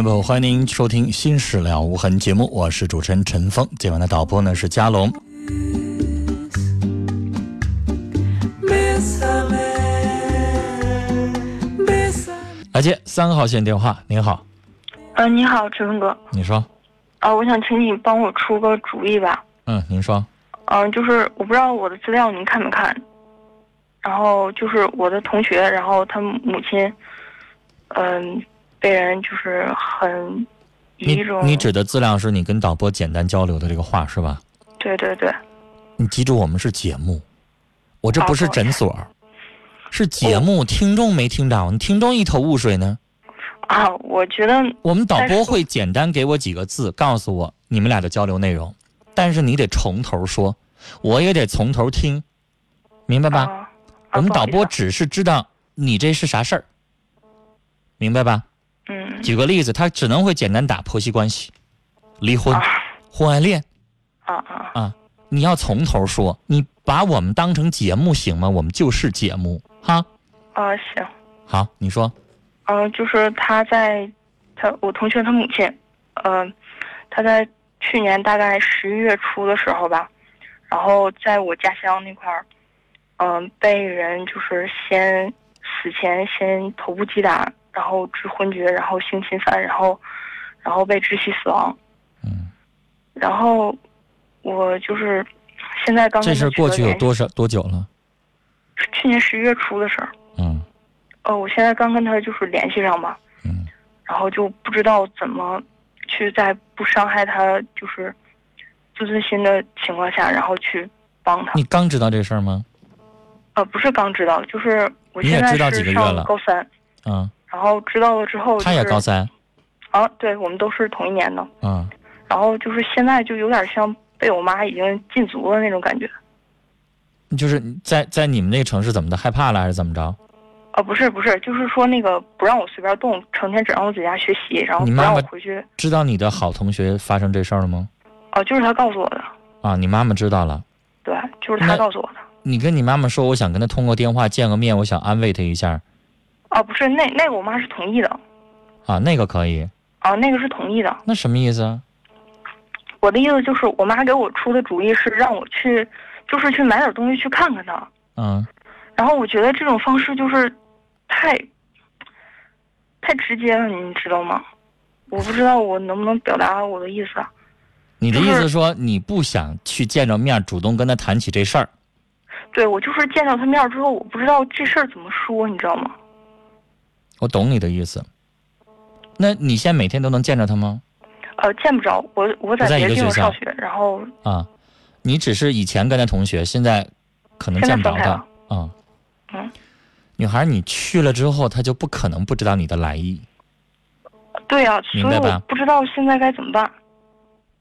众朋友，欢迎您收听《新事了无痕》节目，我是主持人陈峰。今晚的导播呢是佳龙。来接三号线电话，您好，呃、你好，陈峰哥。你说，啊、我想请你帮我出个主意吧。嗯，您说，嗯、就是我不知道我的资料您看没看。然后就是我的同学，然后他母亲，嗯、被人就是很你一种你指的资料是你跟导播简单交流的这个话是吧？对对对，你记住，我们是节目，我这不是诊所，是节目，听众没听着，你听众一头雾水呢。啊，我觉得我们导播会简单给我几个字，告诉我你们俩的交流内容，但是你得从头说，我也得从头听，明白吧？我们导播只是知道你这是啥事儿，明白吧？嗯举个例子，他只能会简单打婆媳关系、离婚、啊婚外恋啊啊啊。你要从头说，你把我们当成节目行吗？我们就是节目哈。啊行，好，你说，嗯、就是他在他我同学他母亲，嗯、他在去年大概十一月初的时候吧，然后在我家乡那块儿，嗯、被人就是先死前先头部击打，然后致昏厥，然后性侵犯，然后然后被窒息死亡，嗯，然后我就是现在刚这事过去有多少多久了？去年十一月初的事儿，嗯呃，我现在刚跟他就是联系上吧，嗯。然后就不知道怎么去在不伤害他就是自尊心的情况下，然后去帮他你。刚知道这事儿吗？呃，不是刚知道，就是我现在你也知道几是上个月了高三，嗯，然后知道了之后、就是，他也高三，啊，对我们都是同一年的，嗯，然后就是现在就有点像被我妈已经禁足了那种感觉。就是在在你们那个城市怎么的，害怕了还是怎么着？啊，不是不是，就是说那个不让我随便动，成天只让我在家学习，然后不让我你妈妈回去。知道你的好同学发生这事儿了吗？哦、就是他告诉我的，啊，你妈妈知道了。对，就是那他告诉我的。你跟你妈妈说，我想跟他通过电话见个面，我想安慰他一下啊，不是，那那个我妈是同意的，啊，那个可以。啊，那个是同意的。那什么意思啊？我的意思就是，我妈给我出的主意是让我去，就是去买点东西去看看她。嗯，然后我觉得这种方式就是太太直接了，你知道吗？我不知道我能不能表达我的意思啊。你的意就是思说你不想去见着面，主动跟他谈起这事儿？对我就是见到他面之后，我不知道这事儿怎么说，你知道吗？我懂你的意思。那你现在每天都能见着他吗？呃，见不着，我我在不在一别的地方个学校上学，然后啊，你只是以前跟他同学，现在可能见不着她分开了啊。嗯，女孩，你去了之后，他就不可能不知道你的来意。对呀、所以明白吧我不知道现在该怎么办。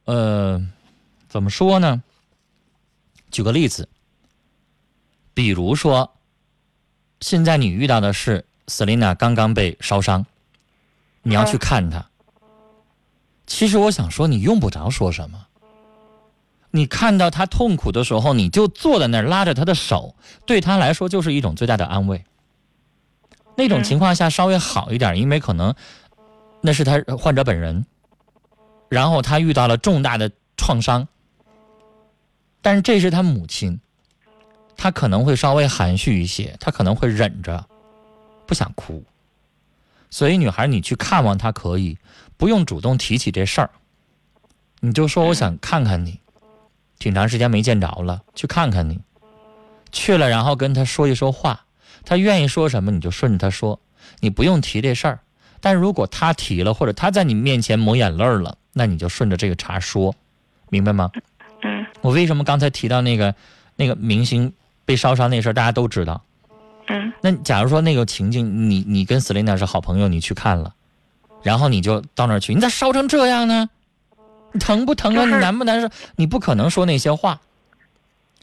呃，怎么说呢？举个例子，比如说，现在你遇到的是 Selina 刚刚被烧伤，你要去嗯看她。其实我想说，你用不着说什么。你看到她痛苦的时候，你就坐在那儿拉着她的手，对她来说就是一种最大的安慰。那种嗯情况下稍微好一点，因为可能那是他患者本人，然后他遇到了重大的创伤，但是这是他母亲，他可能会稍微含蓄一些，他可能会忍着，不想哭。所以，女孩，你去看望他可以，不用主动提起这事儿，你就说我想看看你，挺长时间没见着了，去看看你。去了，然后跟他说一说话，他愿意说什么你就顺着他说，你不用提这事儿。但如果他提了，或者他在你面前抹眼泪了，那你就顺着这个茬说，明白吗？嗯我为什么刚才提到那个那个明星被烧伤那事儿，大家都知道。嗯那假如说那个情境，你你跟 Selina 是好朋友，你去看了，然后你就到那儿去，你咋烧成这样呢？你疼不疼啊？你难不难受？你不可能说那些话，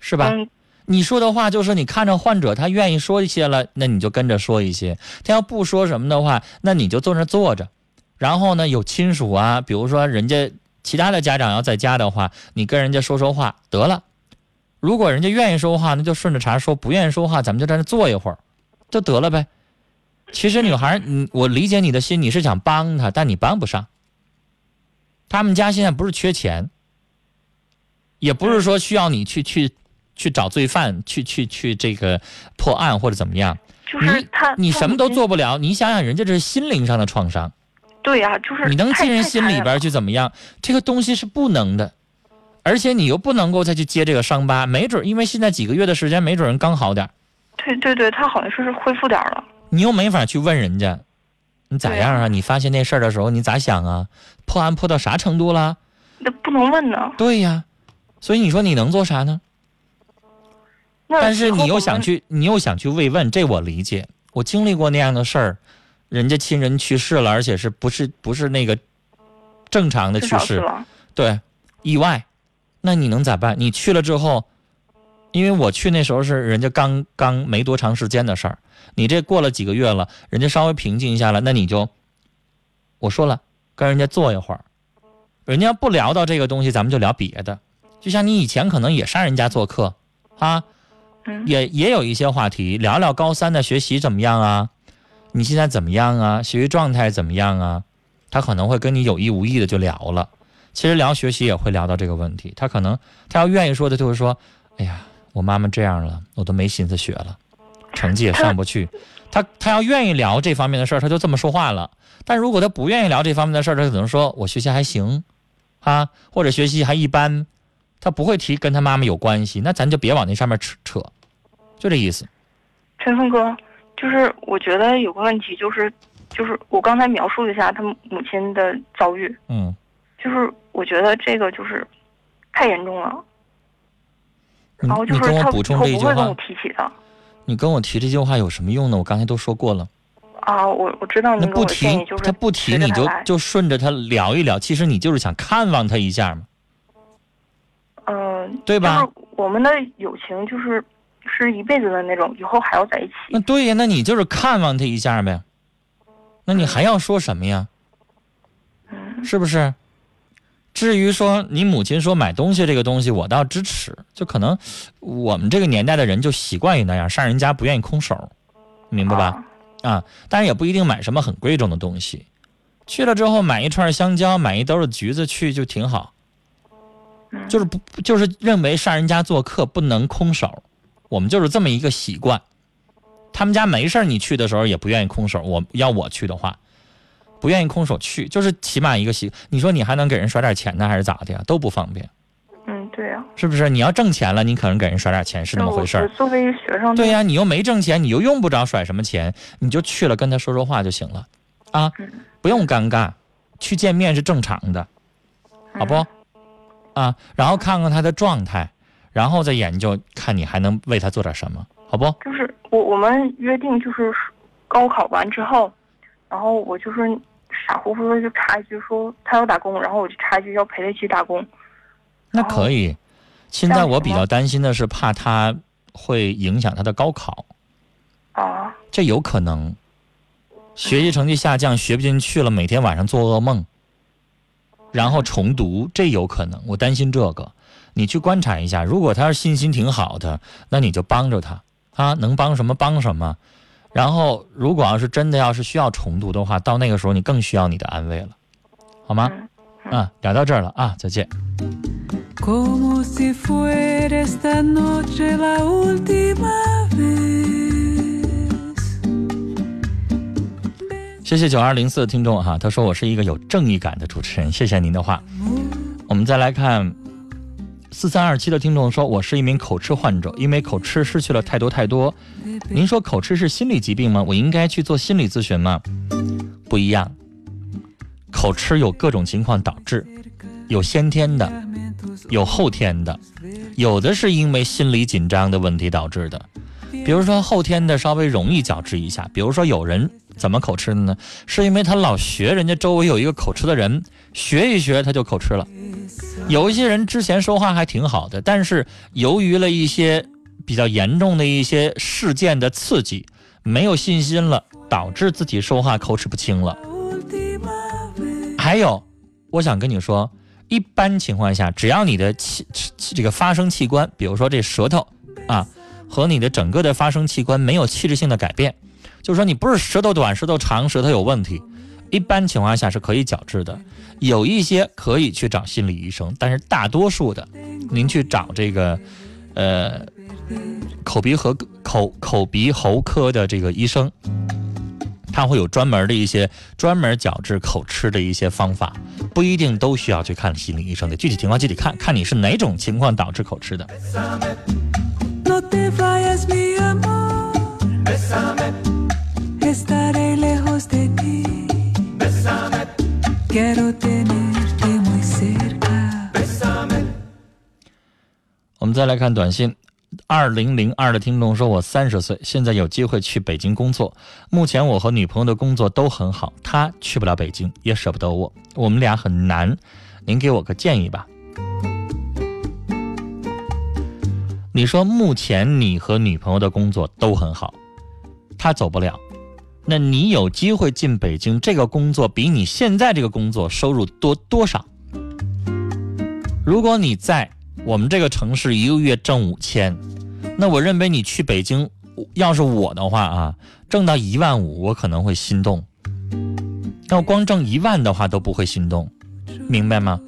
是吧？嗯你说的话就是你看着患者他愿意说一些了，那你就跟着说一些。他要不说什么的话，那你就坐那坐着。然后呢，有亲属啊，比如说人家其他的家长要在家的话，你跟人家说说话得了。如果人家愿意说话，那就顺着茬说；不愿意说话，咱们就在那坐一会儿，就得了呗。其实女孩，你我理解你的心，你是想帮她，但你帮不上。他们家现在不是缺钱，也不是说需要你去去去找罪犯，去去去这个破案或者怎么样。就是他你什么都。做不了，你想想人家这是心灵上的创伤，对呀、就是你能进人心里边？去怎么样？这个东西是不能的，而且你又不能够再去接这个伤疤，没准因为现在几个月的时间，没准人刚好点对对对，他好像说是恢复点儿了。你又没法去问人家，你咋样对啊？你发现那事儿的时候，你咋想啊？破案破到啥程度了？那不能问呢。对呀，所以你说你能做啥呢？但是你又想去，你又想去慰问，这我理解。我经历过那样的事儿，人家亲人去世了，而且是不是不是那个正常的去世。对，意外，那你能咋办？你去了之后，因为我去那时候是人家刚刚没多长时间的事儿，你这过了几个月了，人家稍微平静一下了，那你就，我说了，跟人家坐一会儿，人家不聊到这个东西，咱们就聊别的。就像你以前可能也上人家做客，啊，嗯，也也有一些话题，聊聊高三的学习怎么样啊？你现在怎么样啊？学习状态怎么样啊？他可能会跟你有意无意的就聊了。其实聊学习也会聊到这个问题。他可能他要愿意说的就是说，哎呀，我妈妈这样了，我都没心思学了，成绩也上不去。他他要愿意聊这方面的事儿，他就这么说话了。但如果他不愿意聊这方面的事儿，他只能说我学习还行，啊，或者学习还一般，他不会提跟他妈妈有关系，那咱就别往那上面扯扯，就这意思。陈峰哥，就是我觉得有个问题，就是就是我刚才描述了一下他母亲的遭遇，嗯，就是我觉得这个就是太严重了，你然后就你跟我是他以补充这一句后不会跟我话，提起的你跟我提这句话有什么用呢？我刚才都说过了。啊。我我知道那不提就是他不提，你就就顺着他聊一聊。其实你就是想看望他一下嘛。嗯，对吧？就是我们的友情就是是一辈子的那种，以后还要在一起。那对呀，那你就是看望他一下呗。那你还要说什么呀？嗯是不是？至于说你母亲说买东西这个东西，我倒支持。就可能我们这个年代的人就习惯于那样，上人家不愿意空手，明白吧？啊啊，当然也不一定买什么很贵重的东西。去了之后买一串香蕉，买一兜的橘子去就挺好。嗯就是不就是认为上人家做客不能空手，我们就是这么一个习惯。他们家没事儿你去的时候也不愿意空手，我要我去的话，不愿意空手去，就是起码一个习。你说你还能给人甩点钱呢，还是咋的呀？都不方便，嗯，对呀、是不是？你要挣钱了，你可能给人甩点钱是那么回事儿。作为学生，对呀、你又没挣钱，你又用不着甩什么钱，你就去了跟他说说话就行了，啊，嗯不用尴尬，去见面是正常的，好不？嗯啊，然后看看他的状态，然后再研究看你还能为他做点什么，好不？就是我我们约定就是高考完之后，然后我就是傻乎乎的就插一句说他要打工，然后我就插一句要陪他一起打工。那可以。现在我比较担心的是，怕他会影响他的高考，啊，这有可能。学习成绩下降，学不进去了，每天晚上做噩梦，然后重读，这有可能。我担心这个，你去观察一下。如果他是信心挺好的，那你就帮着他啊，能帮什么帮什么。然后如果要是真的要是需要重读的话，到那个时候你更需要你的安慰了，好吗？啊，聊到这儿了啊，再见。como si fuera esta noche la última vez. 谢谢九二零四的听众哈，他说我是一个有正义感的主持人，谢谢您的话。我们再来看四三二七的听众说，我是一名口吃患者，因为口吃失去了太多太多。您说口吃是心理疾病吗？我应该去做心理咨询吗？不一样，口吃有各种情况导致，有先天的，有后天的，有的是因为心理紧张的问题导致的。比如说后天的稍微容易矫治一下，比如说有人怎么口吃的呢？是因为他老学人家周围有一个口吃的人，学一学他就口吃了。有一些人之前说话还挺好的，但是由于了一些比较严重的一些事件的刺激，没有信心了，导致自己说话口齿不清了。还有，我想跟你说，一般情况下，只要你的气气这个发声器官，比如说这舌头啊，和你的整个的发声器官没有器质性的改变，就是说你不是舌头短、舌头长、舌头有问题，一般情况下是可以矫治的。有一些可以去找心理医生，但是大多数的，您去找这个呃口鼻和口口鼻喉科的这个医生。他会有专门的一些专门矫治口吃的一些方法，不一定都需要去看心理医生的，具体情况具体看看你是哪种情况导致口吃的。Estaré lejos de ti. Quiero tenerte muy cerca. 我们再来看短信，二零零二的听众说：“我三十岁，现在有机会去北京工作。目前我和女朋友的工作都很好，她去不了北京，也舍不得我，我们俩很难。您给我个建议吧。”你说目前你和女朋友的工作都很好，她走不了，那你有机会进北京，这个工作比你现在这个工作收入多多少？如果你在我们这个城市一个月挣五千，那我认为你去北京，要是我的话啊，挣到一万五，我可能会心动。那我光挣一万的话都不会心动，明白吗？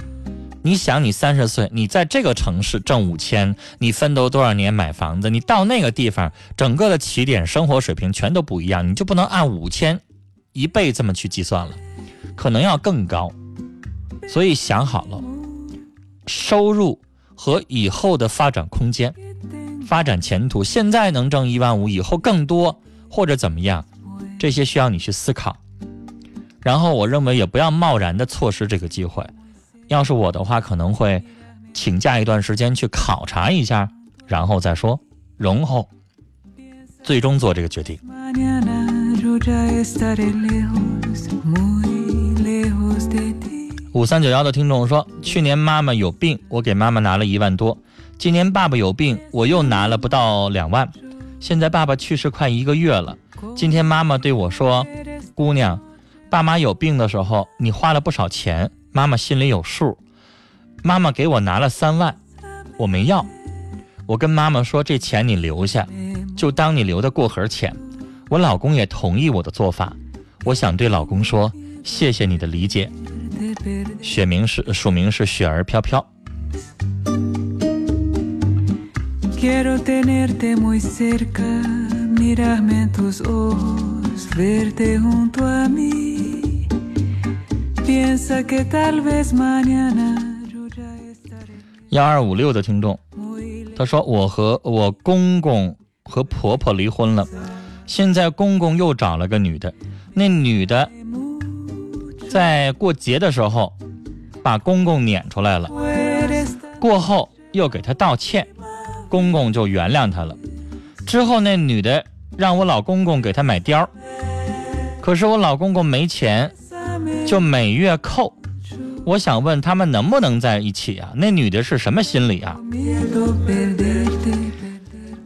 你想，你三十岁，你在这个城市挣五千，你奋斗多少年买房子，你到那个地方，整个的起点、生活水平全都不一样，你就不能按五千一倍这么去计算了，可能要更高。所以想好了，收入和以后的发展空间、发展前途，现在能挣一万五，以后更多或者怎么样，这些需要你去思考。然后我认为也不要贸然的错失这个机会。要是我的话，可能会请假一段时间去考察一下，然后再说，然后最终做这个决定。五三九幺的听众说，去年妈妈有病，我给妈妈拿了一万多；今年爸爸有病，我又拿了不到两万。现在爸爸去世快一个月了，今天妈妈对我说：“姑娘，爸妈有病的时候，你花了不少钱，妈妈心里有数。妈妈给我拿了三万，我没要。我跟妈妈说，这钱你留下，就当你留的过河钱。我老公也同意我的做法。我想对老公说，谢谢你的理解。雪名是署名是雪儿飘飘。Piensa que tal vez mañana yo ya estaré 幺二五六的听众，他说我和我公公和婆婆离婚了，现在公公又找了个女的，那女的在过节的时候把公公撵出来了，过后又给他道歉，公公就原谅他了。之后那女的让我老公公给她买貂，可是我老公公没钱，就每月扣。我想问他们能不能在一起啊？那女的是什么心理啊？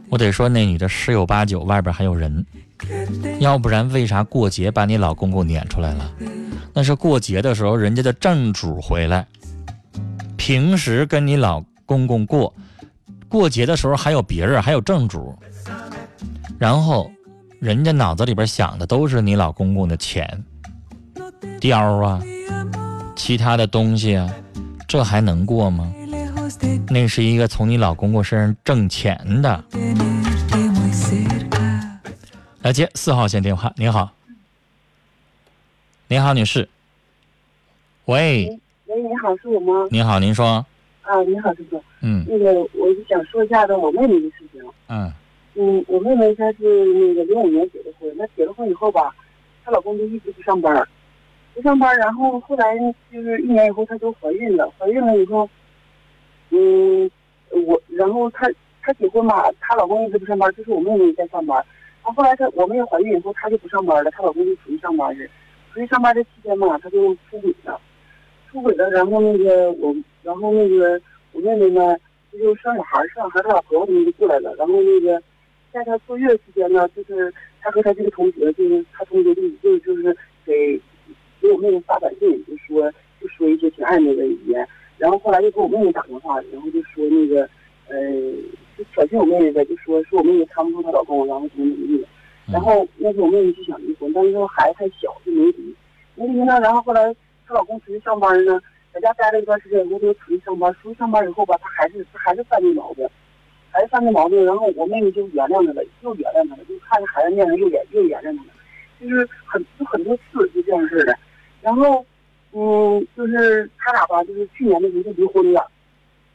我得说那女的十有八九外边还有人，要不然为啥过节把你老公公撵出来了？那是过节的时候人家的正主回来，平时跟你老公公过，过节的时候还有别人，还有正主。然后人家脑子里边想的都是你老公公的钱、貂啊，其他的东西啊，这还能过吗？那是一个从你老公公身上挣钱的。来接四号线电话，您好，您好，女士。喂，喂，你好，是我吗？您好，您说，啊，你好，师傅。嗯那个，我就想说一下子我妹妹的事情。嗯嗯，我妹妹她是那个零五年结的婚，那结了婚以后吧，她老公就一直不上班儿，不上班，然后后来就是一年以后她就怀孕了，怀孕了以后，嗯，我然后她她结婚嘛，她老公一直不上班，就是我妹妹在上班。然后后来她我妹妹怀孕以后，她就不上班了，她老公就出去上班去，出去上班这期间嘛，她就出轨了，出轨了，然后那个我，然后那个我妹妹呢，她就生小孩，生小孩她俩朋友他们就过来了，然后那个。在她坐月期间呢，就是她和她这个同学，就是她同学就就就是给给我妹妹发短信，就说就说一些挺暧昧的语言，然后后来又给我妹妹打电话，然后就说那个呃，就挑衅我妹妹呗，就说说我妹妹看不住她老公，然后怎么怎么地的，然后那时候我妹妹就想离婚，但是说孩子太小就没离，没离呢，然后后来她老公出去上班呢，在家待了一段时间以后就出去上班，出去上班以后吧，她还是她还是犯这毛病。孩子犯这毛病，然后我妹妹就原谅他了，又原谅他了，就看着孩子面上又原又原谅他了，就是很就很多次就这样式的。然后，嗯，就是他俩吧，就是去年的时候就离婚了。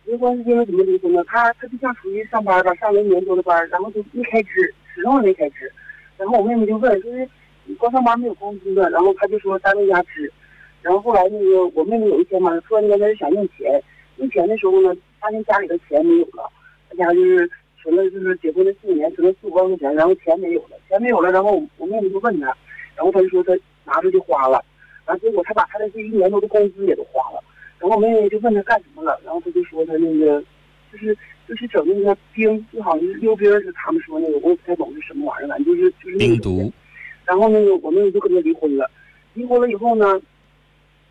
离婚是因为什么离婚呢？他他对象出去上班吧，上了一年多的班，然后就没开支，始终也没开支。然后我妹妹就问，说是你光上班没有工资呢？然后他就说单位压支。然后后来那个我妹妹有一天嘛，突然间她就想用钱，用钱的时候呢，发现家里的钱没有了。他家就是存了，就是结婚的四年，存了四五万块钱，然后钱没有了，钱没有了，然后我妹妹就问他，然后他就说他拿出去花了，然后结果他把他的这一年多的工资也都花了，然后我妹妹就问他干什么了，然后他就说他那个就是就是整那个冰，就好像是溜冰是他们说那个，我也不太懂是什么玩意儿，反正就是就是那个病毒，然后那个我妹妹就跟他离婚了，离婚了以后呢，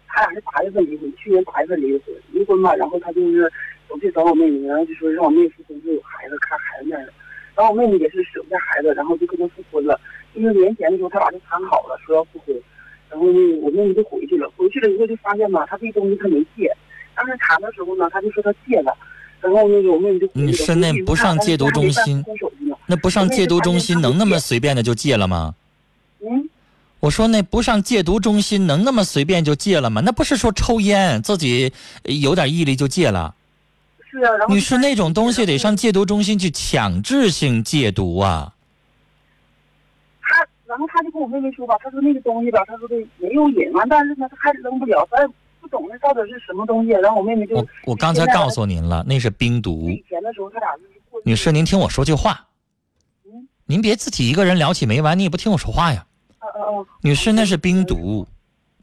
他俩是八月份离婚，去年八月份离的婚，离婚吧，然后他就是总去找我妹妹，然后就说让我妹妹复婚，就有孩子看孩子面了。然后我妹妹也是舍不下孩子，然后就跟他复婚了。就是年前的时候，他俩就谈好了，说要复婚。然后那个我妹妹就回去了，回去了以后就发现吧，他这东西他没戒。当时查的时候呢，他就说他戒了。然后那个我妹妹就你是那不上戒毒中心。那不上戒毒中心能那么随便的就戒了吗？嗯，我说那不上戒毒中心能那么随便就戒了吗？那不是说抽烟自己呃有点毅力就戒了。是啊。然后你是，那种东西得上戒毒中心去强制性戒毒啊。他，然后他就跟我妹妹说吧，他说那个东西吧，他说的没有瘾，完，但是呢，他还扔不了，咱也不懂那到底是什么东西。然后我妹妹就我我刚才告诉您了，那是冰毒。以前的时候，他俩就是女士，您听我说句话，您别自己一个人聊起没完，你也不听我说话呀。嗯嗯嗯，女士，那是冰毒，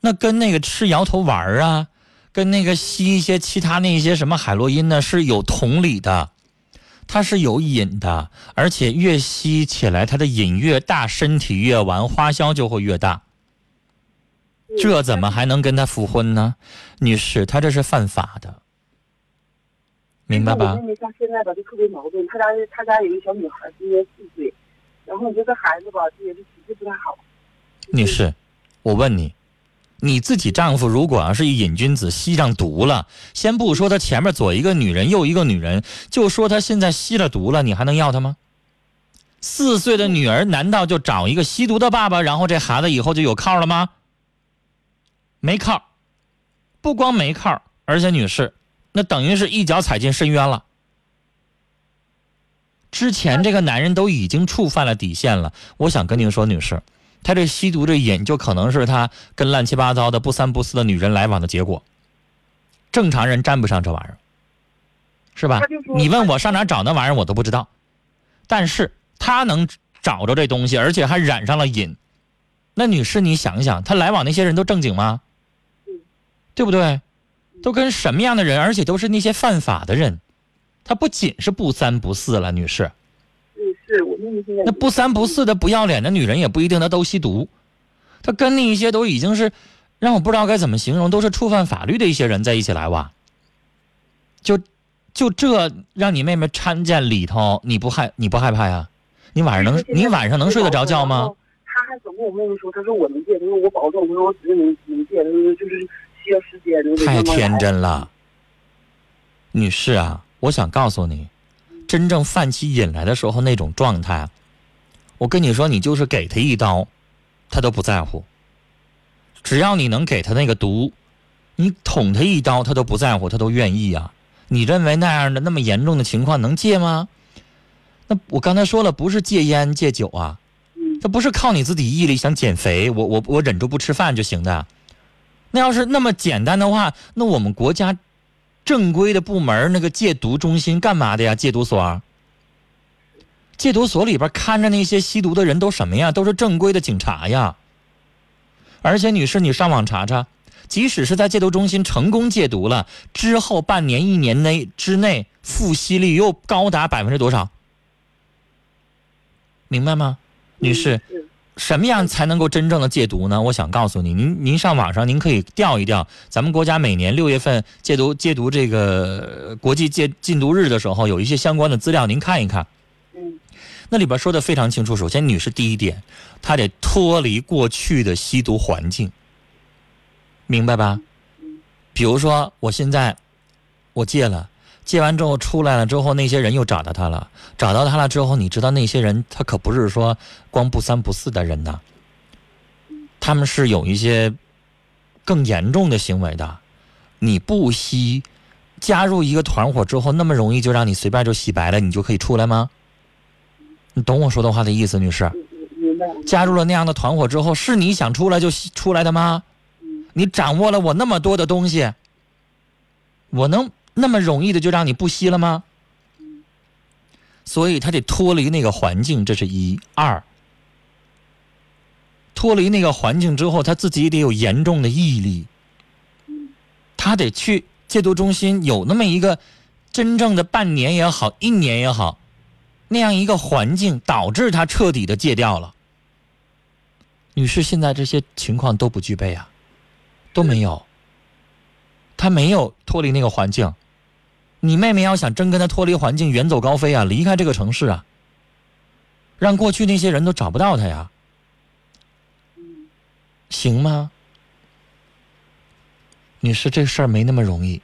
那跟那个吃摇头丸儿啊，跟那个吸一些其他那些什么海洛因呢是有同理的，它是有瘾的，而且越吸起来它的瘾越大，身体越完，花销就会越大。这怎么还能跟他复婚呢？女士，他这是犯法的，明白我吧妹？妹像现在吧，就特别矛盾。她家她家有一个小女孩，今年四岁，然后你说这孩子吧，也是脾气不太好。女士，我问你，你自己丈夫如果要是一瘾君子，吸上毒了，先不说他前面左一个女人右一个女人，就说他现在吸了毒了，你还能要他吗？四岁的女儿难道就找一个吸毒的爸爸，然后这孩子以后就有靠了吗？没靠，不光没靠，而且女士，那等于是一脚踩进深渊了。之前这个男人都已经触犯了底线了，我想跟您说，女士，他这吸毒这瘾就可能是他跟乱七八糟的不三不四的女人来往的结果。正常人沾不上这玩意儿，是吧你问我上哪找那玩意儿，我都不知道。但是他能找着这东西，而且还染上了瘾。那女士，你想想，他来往那些人都正经吗？对不对？都跟什么样的人，而且都是那些犯法的人。他不仅是不三不四了，女士。嗯，是我那不三不四的不要脸的女人也不一定她都吸毒，她跟那一些都已经是让我不知道该怎么形容，都是触犯法律的一些人在一起来往。就就这让你妹妹掺进里头，你不害你不害怕呀？你晚上能你晚上能睡得着觉吗？？他还总跟我妹妹说，他说我能戒，他说我保证，我说我指定能能戒，他说就是需要时间，太天真了，女士啊，我想告诉你，真正犯起瘾来的时候那种状态，我跟你说，你就是给他一刀，他都不在乎。只要你能给他那个毒，你捅他一刀，他都不在乎，他都愿意啊。你认为那样的那么严重的情况能戒吗？那我刚才说了，不是戒烟戒酒啊，嗯这不是靠你自己毅力想减肥，我我我忍住不吃饭就行的。那要是那么简单的话，那我们国家正规的部门那个戒毒中心干嘛的呀？戒毒所，戒毒所里边看着那些吸毒的人都什么呀？都是正规的警察呀。而且，女士，你上网查查，即使是在戒毒中心成功戒毒了之后，半年、一年内之内复吸率又高达百分之多少？明白吗，女士？什么样才能够真正的戒毒呢？我想告诉你，您您上网上您可以调一调，咱们国家每年六月份戒毒戒毒这个呃国际戒禁毒日的时候，有一些相关的资料，您看一看。嗯那里边说的非常清楚。首先，女士第一点，她得脱离过去的吸毒环境，明白吧？比如说，我现在我戒了，戒完之后出来了之后，那些人又找到他了，找到他了之后，你知道那些人他可不是说光不三不四的人呐，他们是有一些更严重的行为的。你不吸，加入一个团伙之后，那么容易就让你随便就洗白了，你就可以出来吗？你懂我说的话的意思，女士？加入了那样的团伙之后，是你想出来就出来的吗？你掌握了我那么多的东西，我能那么容易的就让你不吸了吗？所以他得脱离那个环境，这是一二。脱离那个环境之后，他自己得有严重的毅力，他得去戒毒中心有那么一个真正的半年也好，一年也好，那样一个环境，导致他彻底的戒掉了。女士，现在这些情况都不具备啊，都没有。他没有脱离那个环境，你妹妹要想真跟他脱离环境，远走高飞啊，离开这个城市啊，让过去那些人都找不到他呀，行吗？女士，这事儿没那么容易。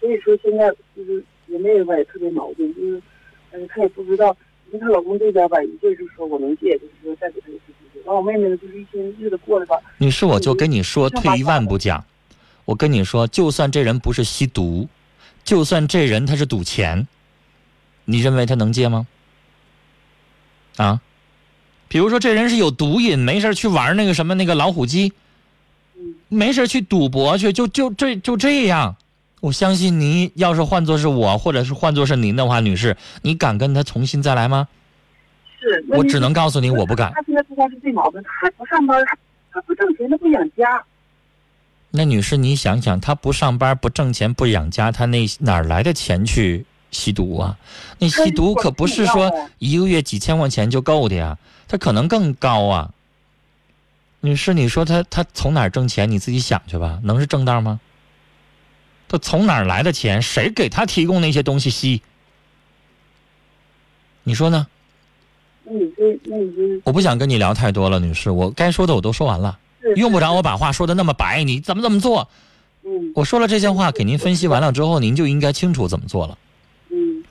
所以说现在就是我妹妹吧也特别矛盾，就是，嗯，她也不知道，因为她老公这边吧一劲儿就说我能借，就是说再给她一次机会。完我妹妹呢就是一天日子过得吧，女士，我就跟你说，退一万步讲，我跟你说，就算这人不是吸毒，就算这人他是赌钱，你认为他能戒吗？啊？比如说这人是有毒瘾，没事儿去玩那个什么那个老虎机，没事儿去赌博去，就就这就这样。我相信您要是换作是我，或者是换作是您的话，女士，你敢跟他重新再来吗？是，我只能告诉你，我不敢。他现在不光是这毛病，他还不上班，她她不挣钱，他不养家。那女士，你想想，她不上班、不挣钱、不养家，她那哪儿来的钱去吸毒啊？那吸毒可不是说一个月几千块钱就够的呀，她可能更高啊。女士，你说他他从哪儿挣钱？你自己想去吧，能是正道吗？他从哪儿来的钱？谁给他提供那些东西吸？你说呢？那你这那你这我不想跟你聊太多了，女士，我该说的我都说完了，是用不着我把话说的那么白，你怎么怎么做？嗯我说了这些话给您分析完了之后，您就应该清楚怎么做了。嗯。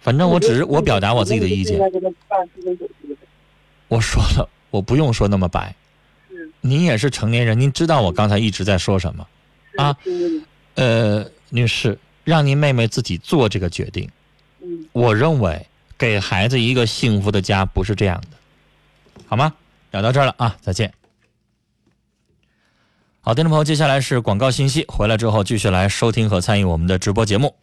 反正我只是我表达我自己的意见。我说了，我不用说那么白。是您也是成年人，您知道我刚才一直在说什么。啊呃，女士，让您妹妹自己做这个决定。嗯我认为给孩子一个幸福的家不是这样的，好吗？聊到这儿了啊，再见。好，听众朋友，接下来是广告信息，回来之后继续来收听和参与我们的直播节目。